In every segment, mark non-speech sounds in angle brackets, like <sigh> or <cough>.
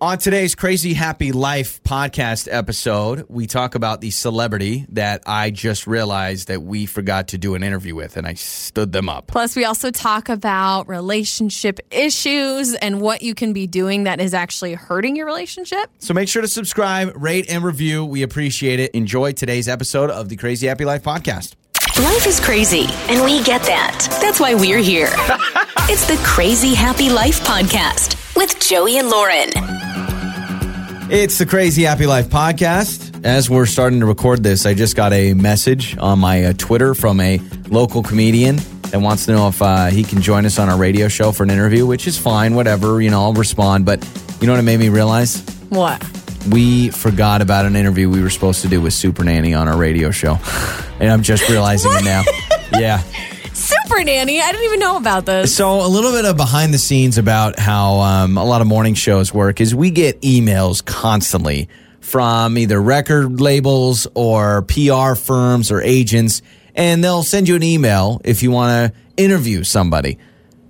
On today's Crazy Happy Life podcast episode, we talk about the celebrity that I just realized that we forgot to do an interview with, and I stood them up. Plus, we also talk about relationship issues and what you can be doing that is actually hurting your relationship. So make sure to subscribe, rate, and review. We appreciate it. Enjoy today's episode of the Crazy Happy Life podcast. Life is crazy, and we get that. That's why we're here. <laughs> it's the Crazy Happy Life podcast with Joey and Lauren. It's the Crazy Happy Life podcast. As we're starting to record this, I just got a message on my uh, Twitter from a local comedian that wants to know if uh, he can join us on our radio show for an interview, which is fine, whatever. You know, I'll respond. But you know what it made me realize? What? We forgot about an interview we were supposed to do with Super Nanny on our radio show. And I'm just realizing it <laughs> now. Yeah. Super Nanny. I didn't even know about this. So, a little bit of behind the scenes about how um, a lot of morning shows work is we get emails constantly from either record labels or PR firms or agents, and they'll send you an email if you want to interview somebody.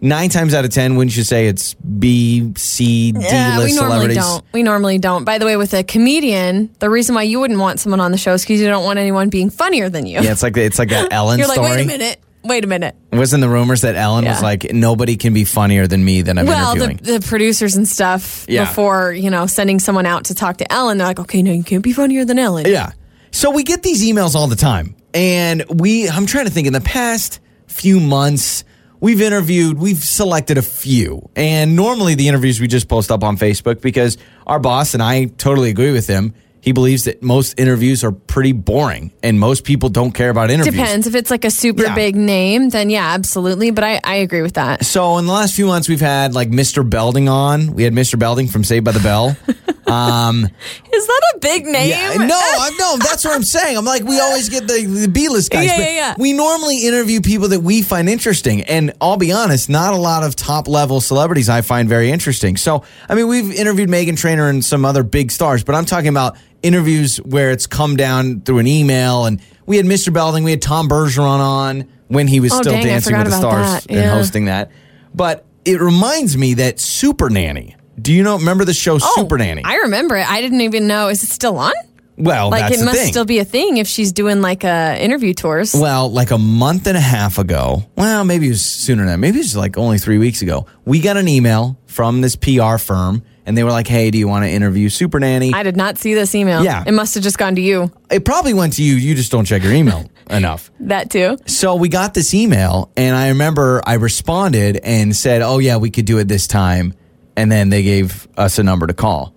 Nine times out of ten, wouldn't you say it's B, C, D Yeah, we normally celebrities? don't. We normally don't. By the way, with a comedian, the reason why you wouldn't want someone on the show is because you don't want anyone being funnier than you. Yeah, it's like it's like that <laughs> Ellen You're like, story. wait a minute. Wait a minute. Wasn't the rumors that Ellen was like nobody can be funnier than me than I'm well, the, the producers and stuff Yeah. before you know sending someone out to talk to Ellen, they're like, okay, no, you can't be funnier than Ellen. Yeah. So we get these emails all the time. And we I'm trying to think in the past few months we've interviewed, we've selected a few. And normally the interviews we just post up on Facebook because our boss and I totally agree with him. He believes that most interviews are pretty boring and most people don't care about interviews. Depends. If it's like a super Yeah. big name, then yeah, absolutely. But I, I agree with that. So in the last few months we've had like Mr. Belding on. We had Mr. Belding from Saved by the Bell. <laughs> Um Is that a big name? Yeah, no, I no, that's what I'm saying. I'm like, we <laughs> always get the, the B list guys. Yeah, yeah, yeah. We normally interview people that we find interesting. And I'll be honest, not a lot of top level celebrities I find very interesting. So, I mean, we've interviewed Meghan Trainor and some other big stars, but I'm talking about interviews where it's come down through an email. And we had Mr. Belding, we had Tom Bergeron on when he was Oh, still dang, dancing with the stars that. and hosting that. But it reminds me that Super Nanny. Do you know? Remember the show Oh, Super Nanny? I remember it. I didn't even know. Is it still on? well, Like that's it must thing. still be a thing if she's doing like uh, interview tours. Well, like a month and a half ago, well, maybe it was sooner than that. Maybe it was like only three weeks ago. We got an email from this PR firm and they were like, hey, do you want to interview Super Nanny? I did not see this email. Yeah. It must have just gone to you. it probably went to you. You just don't check your email <laughs> enough. That too. So we got this email and I remember I responded and said, oh, yeah, we could do it this time. And then they gave us a number to call.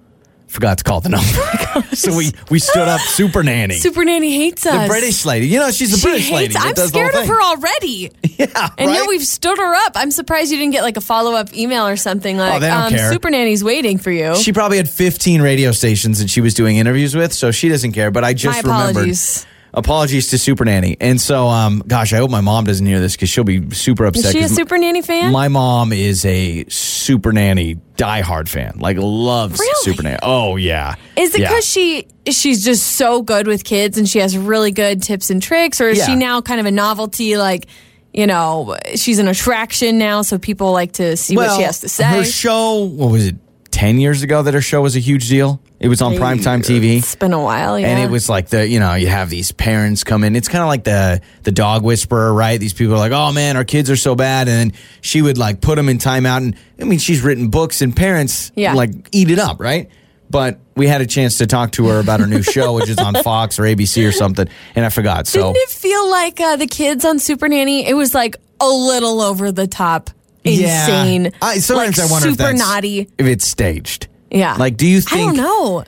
Forgot to call the number. <laughs> so we, we stood up Super Nanny. Super Nanny hates us. the British lady. You know, she's the She British lady. hates. that I'm scared of her already. <laughs> Yeah, And right? now we've stood her up. I'm surprised you didn't get like a follow up email or something like, Oh, they don't um. Super Nanny's waiting for you. She probably had 15 radio stations that she was doing interviews with, so she doesn't care. But I just My remembered. apologies. Apologies to Super Nanny. And so, um, gosh, I hope my mom doesn't hear this because she'll be super upset. Is she a Super Nanny fan? My mom is a Super Nanny diehard fan, like loves Really? Super Nanny. Oh yeah. Is it Yeah. because she she's just so good with kids and she has really good tips and tricks, or is Yeah. she now kind of a novelty? Like, you know, she's an attraction now, so people like to see what she has to say. Her show, what was it? Ten years ago, that her show was a huge deal. It was on primetime TV. It's been a while, yeah. And it was like the, you know, you have these parents come in. It's kind of like the the dog whisperer, right? These people are like, oh man, our kids are so bad, and then she would like put them in timeout. And I mean, she's written books, and parents Yeah. like eat it up, right? But we had a chance to talk to her about her new show, which is on <laughs> Fox or ABC or something, and I forgot. So Didn't it feel like uh, the kids on Super Nanny? It was like a little over the top, insane. yeah, I, sometimes like I wonder if super that's, naughty. if it's staged. Yeah. Like, do you think? I don't know.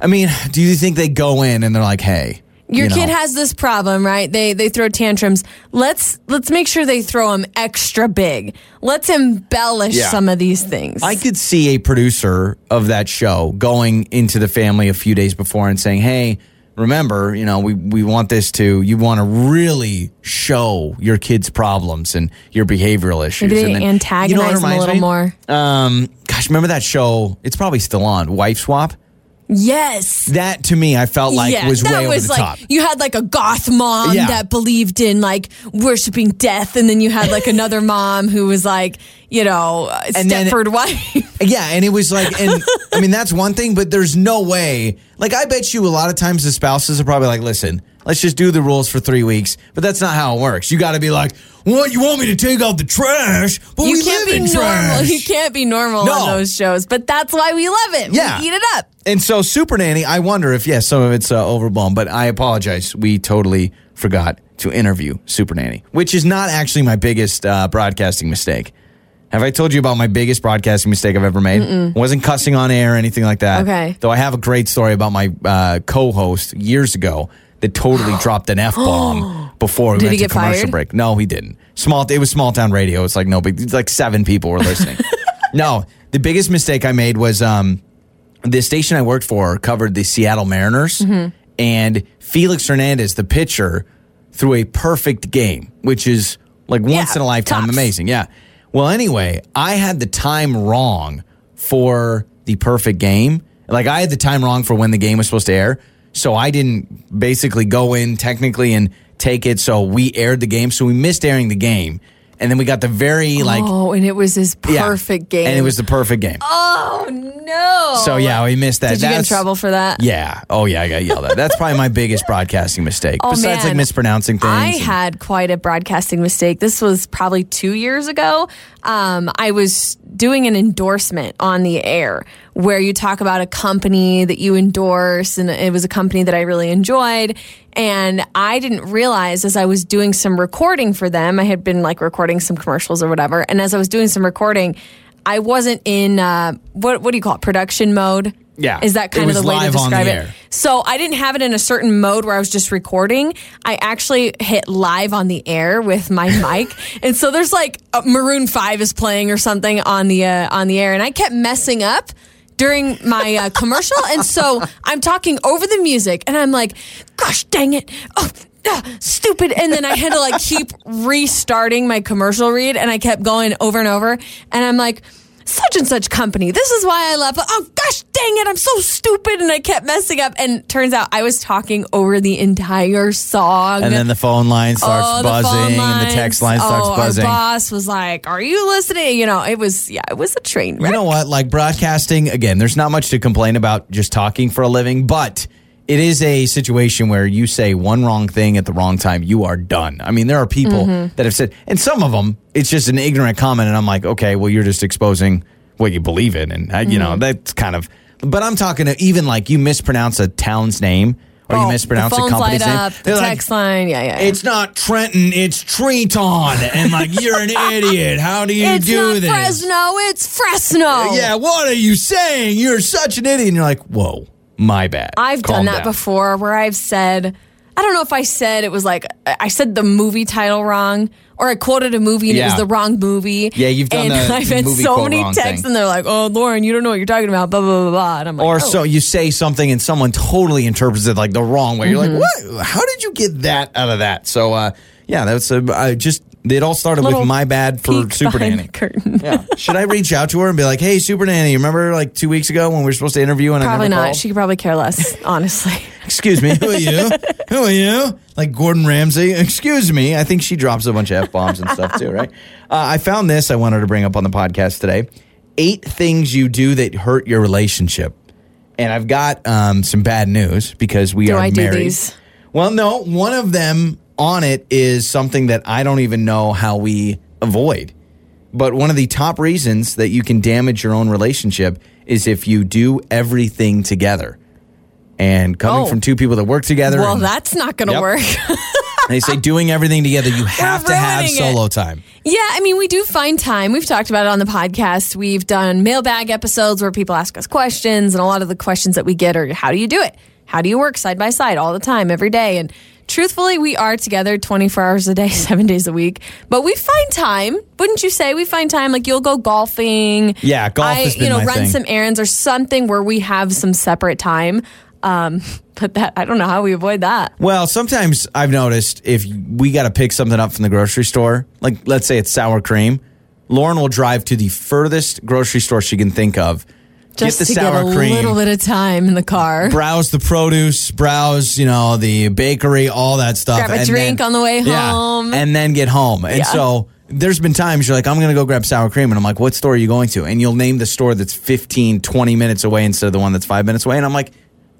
I mean, do you think they go in and they're like, hey, Your you know, kid has this problem, right? They they throw tantrums. Let's let's make sure they throw them extra big. Let's embellish Yeah. some of these things. I could see a producer of that show going into the family a few days before and saying, "Hey, remember, you know, we we want this to you want to really show your kids' problems and your behavioral issues." Maybe they and antagonize them a little me? more. Um, gosh, remember that show? It's probably still on. Wife Swap. Yes. That to me, I felt like yeah, was that way over was the like top. you had like a goth mom Yeah. that believed in like worshiping death, and then you had like another mom who was like, you know, uh, And then- Stepford wife. <laughs> Yeah, and it was like, and I mean, that's one thing, but there's no way. Like, I bet you a lot of times the spouses are probably like, listen, let's just do the rules for three weeks. But that's not how it works. You got to be like, what? You want me to take out the trash? But you we can't live be in normal. trash. <laughs> You can't be normal No. on those shows, but that's why we love it. Yeah. we eat it up. And so, Super Nanny, I wonder if, yes, some of it's uh, overblown, but I apologize. We totally forgot to interview Super Nanny, which is not actually my biggest uh, broadcasting mistake. Have I told you about my biggest broadcasting mistake I've ever made? Wasn't cussing on air or anything like that. Okay. Though I have a great story about my uh, co-host years ago that totally <gasps> dropped an f bomb <gasps> before we Did went he to get commercial fired? break. No, he didn't. Small. It was small town radio. It's like no big. It's like seven people were listening. <laughs> no, the biggest mistake I made was um, the station I worked for covered the Seattle Mariners, Mm-hmm. and Felix Hernandez, the pitcher, threw a perfect game, which is like once in a lifetime tops. amazing. Yeah. Well, anyway, I had the time wrong for the perfect game. Like I had the time wrong for when the game was supposed to air. So I didn't basically go in technically and take it. So we aired the game. So we missed airing the game. And then we got the very like oh, and it was his yeah. perfect game. And it was the perfect game. oh no. So yeah, we missed that. Did you get in trouble for that? Yeah. Oh yeah, I got yelled at. That's probably my biggest broadcasting mistake. <laughs> Oh, Besides like mispronouncing things. I and- had quite a broadcasting mistake. This was probably two years ago. Um, I was doing an endorsement on the air where you talk about a company that you endorse, and it was a company that I really enjoyed. And I didn't realize as I was doing some recording for them, I had been like recording some commercials or whatever. And as I was doing some recording, I wasn't in uh, what what do you call it? Production mode. Yeah. is that It kind of the way to live on the describe it? air. So I didn't have it in a certain mode where I was just recording. I actually hit live on the air with my <laughs> mic, and so there's like a Maroon Five is playing or something on the uh, on the air, and I kept messing up during my uh, commercial, and so I'm talking over the music, and I'm like, "Gosh, dang it!" Oh. ah, stupid and then i had to like keep restarting my commercial read and i kept going over and over and i'm like such and such company. This is why I left. Oh gosh, dang it! I'm so stupid, and I kept messing up. And turns out I was talking over the entire song. and then the phone line oh, starts Oh, the buzzing phone and the text line starts oh, buzzing. Our boss was like, "Are you listening?" You know, it was yeah, it was a train wreck. You know what? Like broadcasting, again, there's not much to complain about just talking for a living, but it is a situation where you say one wrong thing at the wrong time, you are done. I mean, there are people Mm-hmm. that have said, and some of them, it's just an ignorant comment, and I'm like, okay, well, you're just exposing what you believe in, and uh, you know Mm-hmm. that's kind of. But I'm talking to even like you mispronounce a town's name or you Oh, mispronounce the a company's name. up, the They're like, text line, yeah, yeah. It's not Trenton, it's Treton, and like you're an <laughs> idiot. How do you it's do not this? Fresno, it's Fresno. Yeah, what are you saying? You're such an idiot. And you're like, whoa, my bad. I've Calm done that down. before where I've said, I don't know if I said it was like, I said the movie title wrong or I quoted a movie and it was the wrong movie. Yeah, you've done And the <laughs> I've had so many texts thing. and they're like, oh, Lauren, you don't know what you're talking about, blah, blah, blah, blah. And I'm like, Or oh. so you say something and someone totally interprets it like the wrong way. You're Mm-hmm. like, what? How did you get that out of that? So, uh, yeah, that's a, I just, it all started Little with my bad for peek Super behind Nanny. the curtain. Yeah. <laughs> Should I reach out to her and be like, hey, Super Nanny, remember like two weeks ago when we were supposed to interview and Probably I never not. called? She could probably care less, <laughs> honestly. Excuse me, who are you? <laughs> who are you? Like Gordon Ramsay. Excuse me. I think she drops a bunch of f bombs and stuff too, right? Uh, I found this. I wanted to bring up on the podcast today. Eight things you do that hurt your relationship, and I've got um, some bad news because we Do are I do married. these? Well, no. One of them on it is something that I don't even know how we avoid. But one of the top reasons that you can damage your own relationship is if you do everything together. And coming Oh. from two people that work together, Well, and that's not going to Yep. work. <laughs> they say doing everything together, you have to have ruining it. solo time. Yeah, I mean, we do find time. We've talked about it on the podcast. We've done mailbag episodes where people ask us questions, and a lot of the questions that we get are how do you do it? How do you work side by side all the time, every day? And truthfully, we are together 24 hours a day, <laughs> seven days a week. But we find time, wouldn't you say? We find time. Like you'll go golfing. Yeah, golf I, has been you know, run thing. some errands or something where we have some separate time. Um, <laughs> but that I don't know how we avoid that. Well, sometimes I've noticed if we got to pick something up from the grocery store, like let's say it's sour cream, Lauren will drive to the furthest grocery store she can think of Just get the to sour get a cream, little bit of time in the car. browse the produce, browse, you know, the bakery, all that stuff. Grab a and drink then- on the way Yeah, home. and then get home. And Yeah. so there's been times you're like, I'm going to go grab sour cream. And I'm like, what store are you going to? And you'll name the store that's 15, 20 minutes away instead of the one that's five minutes away. And I'm like,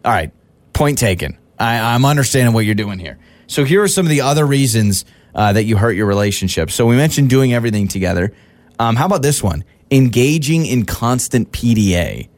all right, point taken. I, I'm understanding what you're doing here. So here are some of the other reasons uh, that you hurt your relationship. So we mentioned doing everything together. Um, how about this one? Engaging in constant PDA.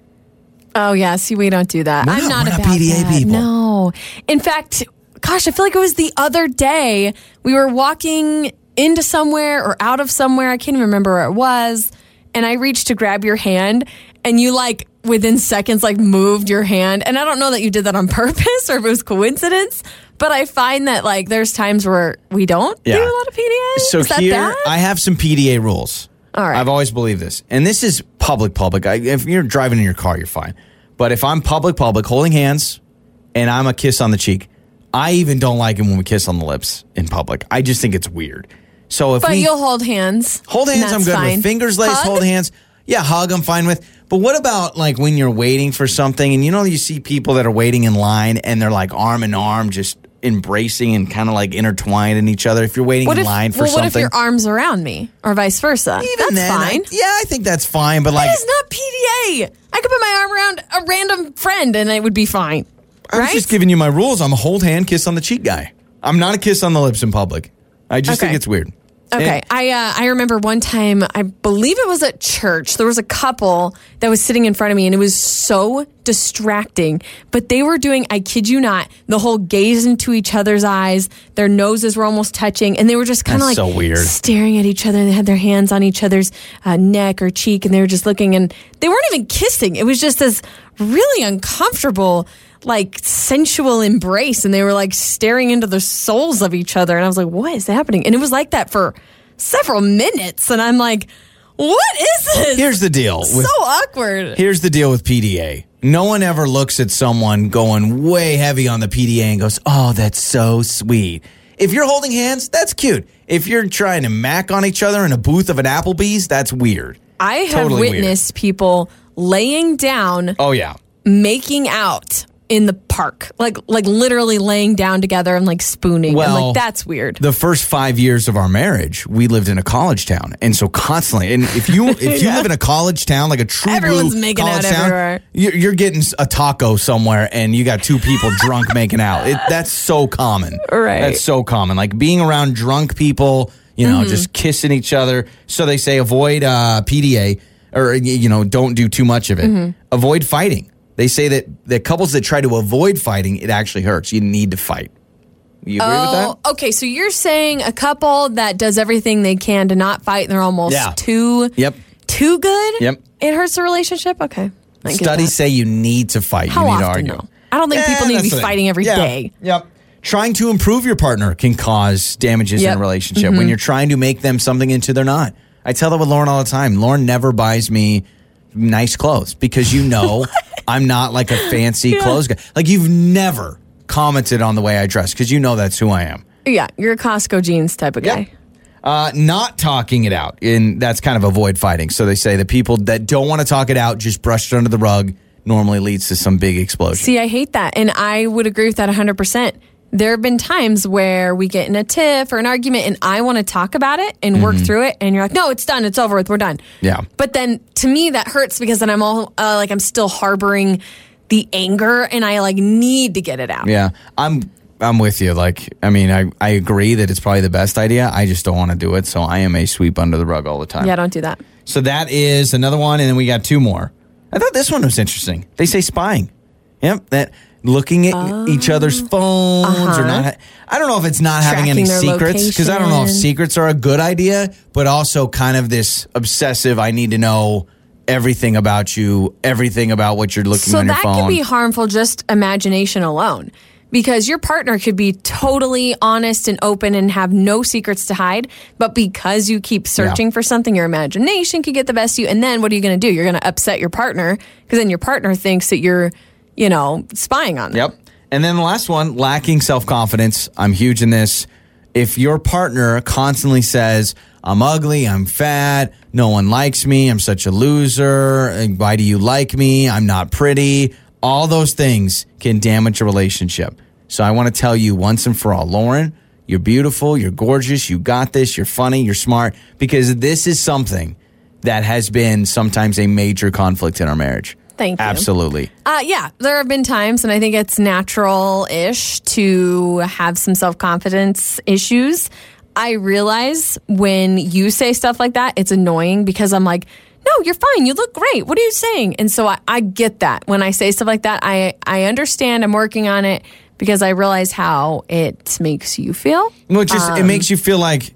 Oh yeah, see, we don't do that. We're I'm not- not, about PDA that. people. No, in fact, gosh, I feel like it was the other day we were walking into somewhere or out of somewhere. I can't even remember where it was, and I reached to grab your hand, and you like within seconds like moved your hand, and I don't know that you did that on <laughs> purpose or if it was coincidence. But I find that like there's times where we don't Yeah. do a lot of PDA. So here? I have some PDA rules. All right. I've always believed this, and this is public. Public. I, if you're driving in your car, you're fine. But if I'm public, public, holding hands, and I'm a kiss on the cheek, I even don't like it when we kiss on the lips in public. I just think it's weird. So if but we you'll hold hands. hold hands, I'm good fine. with. Fingers laced, Hug? hold hands. Yeah, hug, I'm fine with. But what about like when you're waiting for something, and you know you see people that are waiting in line, and they're like arm in arm, just embracing and kind of like intertwined in each other. If you're waiting What in if, line for well, what if something, your arms around me, or vice versa? even That's then, I- fine. yeah, I think that's fine. But like, That is not PDA. I could put my arm around a random friend and it would be fine. I was right? just giving you my rules. I'm a hold hand, kiss on the cheek guy. I'm not a kiss on the lips in public. I just Okay. think it's weird. Okay, And- I uh, I remember one time I believe it was at church. There was a couple that was sitting in front of me, and it was so distracting. But they were doing, I kid you not, the whole gaze into each other's eyes. Their noses were almost touching, and they were just kind of like so weird. staring at each other. And they had their hands on each other's uh, neck or cheek, and they were just looking. And they weren't even kissing. It was just this really uncomfortable. Like sensual embrace, and they were like staring into the souls of each other. And I was like, what is happening? And it was like that for several minutes. And I'm like, what is this? Here's the deal. With, so awkward. here's the deal with PDA. No one ever looks at someone going way heavy on the PDA and goes, "Oh, that's so sweet." If you're holding hands, that's cute. If you're trying to mac on each other in a booth of an Applebee's, that's weird. I have Totally weird. witnessed people laying down, Oh yeah. making out in the park, like like literally laying down together and like spooning. Well, like, that's weird. The first five years of our marriage, we lived in a college town, and so constantly. And if you <laughs> if you Yeah. live in a college town, like a true Everyone's blue making college out town, everywhere. You're, you're getting a taco somewhere, and you got two people <laughs> drunk making out. It, that's so common. Right. That's so common. Like being around drunk people, you Mm-hmm. know, just kissing each other. So they say avoid uh, PDA, or you know, don't do too much of it. Mm-hmm. Avoid fighting. They say that the couples that try to avoid fighting, it actually hurts. You need to fight. You agree with that? Oh, okay. So you're saying a couple that does everything they can to not fight, and they're almost Yeah. too Yep. too good. Yep. It hurts the relationship. Okay. I get Studies that. say you need to fight. How you need to often, argue. though? I don't think people need to be fighting every yeah. day. Yep. Trying to improve your partner can cause damages in Yep. Mm-hmm. a relationship when you're trying to make them something into they're not. I tell that with Lauren all the time. Lauren never buys me nice clothes because you know <laughs> I'm not like a fancy clothes guy. Like you've never commented on the way I dress because you know that's who I am. Yeah, you're a Costco jeans type of guy. Uh, not talking it out, and that's kind of avoid fighting. So they say the people that don't want to talk it out, just brush it under the rug, normally leads to some big explosion. See, I hate that. And I would agree with that 100%. There have been times where we get in a tiff or an argument and I want to talk about it and work through it. And you're like, no, it's done. It's over with. We're done. Mm-hmm. Yeah. But then to me, that hurts because then I'm all uh, like, I'm still harboring the anger and I like need to get it out. Yeah, I'm I'm with you. Like, I mean, I, I agree that it's probably the best idea. I just don't want to do it, so I am a sweep under the rug all the time. Yeah, don't do that. So that is another one, and then we got two more. I thought this one was interesting. They say spying. Yep, that looking at each other's phones or not. I don't know if it's not having any Oh. Uh-huh. Tracking secrets because I don't know if secrets are a good idea, but also kind of this obsessive. I need to know everything about you, everything about what you're looking So on your that phone. can be harmful just imagination alone. Because your partner could be totally honest and open and have no secrets to hide, but because you keep searching for something, your imagination could get the best of you. And then what are you going to do? You're going to upset your partner because then your partner thinks that you're, you know, spying on them. Yep. And then the last one, lacking self confidence. I'm huge in this. If your partner constantly says, I'm ugly, I'm fat, no one likes me, I'm such a loser. Why do you like me? I'm not pretty. All those things can damage a relationship. So I want to tell you once and for all, Lauren, you're beautiful, you're gorgeous, you got this, you're funny, you're smart, because this is something that has been sometimes a major conflict in our marriage. Thank you. Absolutely. Uh, yeah, there have been times, and I think it's natural ish to have some self confidence issues. I realize when you say stuff like that, it's annoying because I'm like, no, you're fine. You look great. What are you saying? And so I, I get that. When I say stuff like that, I, I understand. I'm working on it because I realize how it makes you feel. Well, it just it makes you feel like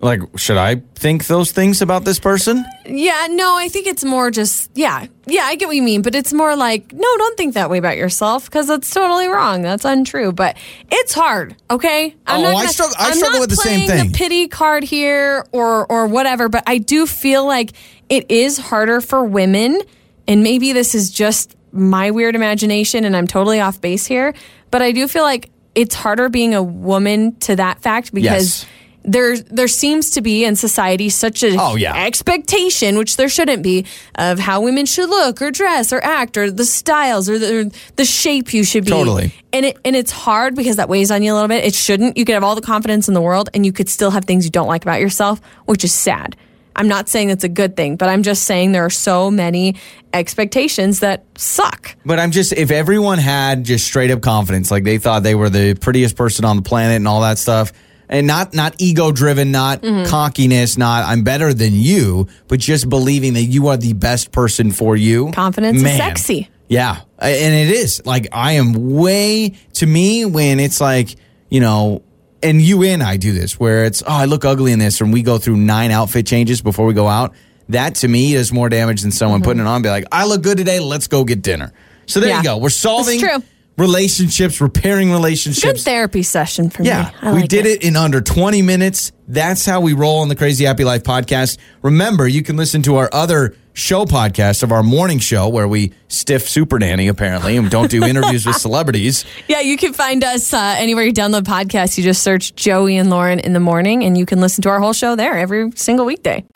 like should I think those things about this person? Yeah, no, I think it's more just, yeah, yeah, I get what you mean, but it's more like, no, don't think that way about yourself because that's totally wrong. That's untrue. But it's hard, okay? i'm Oh, I struggle- I I'm struggle not with the same playing thing. The pity card here or or whatever, but I do feel like it is harder for women, and maybe this is just my weird imagination, and I'm totally off base here, but I do feel like it's harder being a woman to that fact because. Yes. There, there seems to be in society such a Oh, yeah. expectation, which there shouldn't be, of how women should look or dress or act or the styles or the, the shape you should be. Totally. And it and it's hard because that weighs on you a little bit. It shouldn't. You could have all the confidence in the world and you could still have things you don't like about yourself, which is sad. I'm not saying it's a good thing, but I'm just saying there are so many expectations that suck. But I'm just if everyone had just straight up confidence, like they thought they were the prettiest person on the planet and all that stuff, and not not ego driven, not Mm-hmm. cockiness, not I'm better than you, but just believing that you are the best person for you. Confidence is sexy. Yeah, and it is like I am way to me when it's like you know. And you and I do this where it's, oh, I look ugly in this, and we go through nine outfit changes before we go out. That to me does more damage than someone putting it on and be like, I look good today, let's go get dinner. So there Mm-hmm. Yeah. you go. We're solving true. Relationships, repairing relationships. Good therapy session for Yeah, me. We like did it. in under 20 minutes. That's how we roll on the Crazy Happy Life podcast. Remember, you can listen to our other show podcast of our morning show where we stiff super nanny apparently and don't do interviews with <laughs> celebrities. Yeah, you can find us uh, anywhere you download podcasts. You just search Joey and Lauren in the morning, and you can listen to our whole show there every single weekday.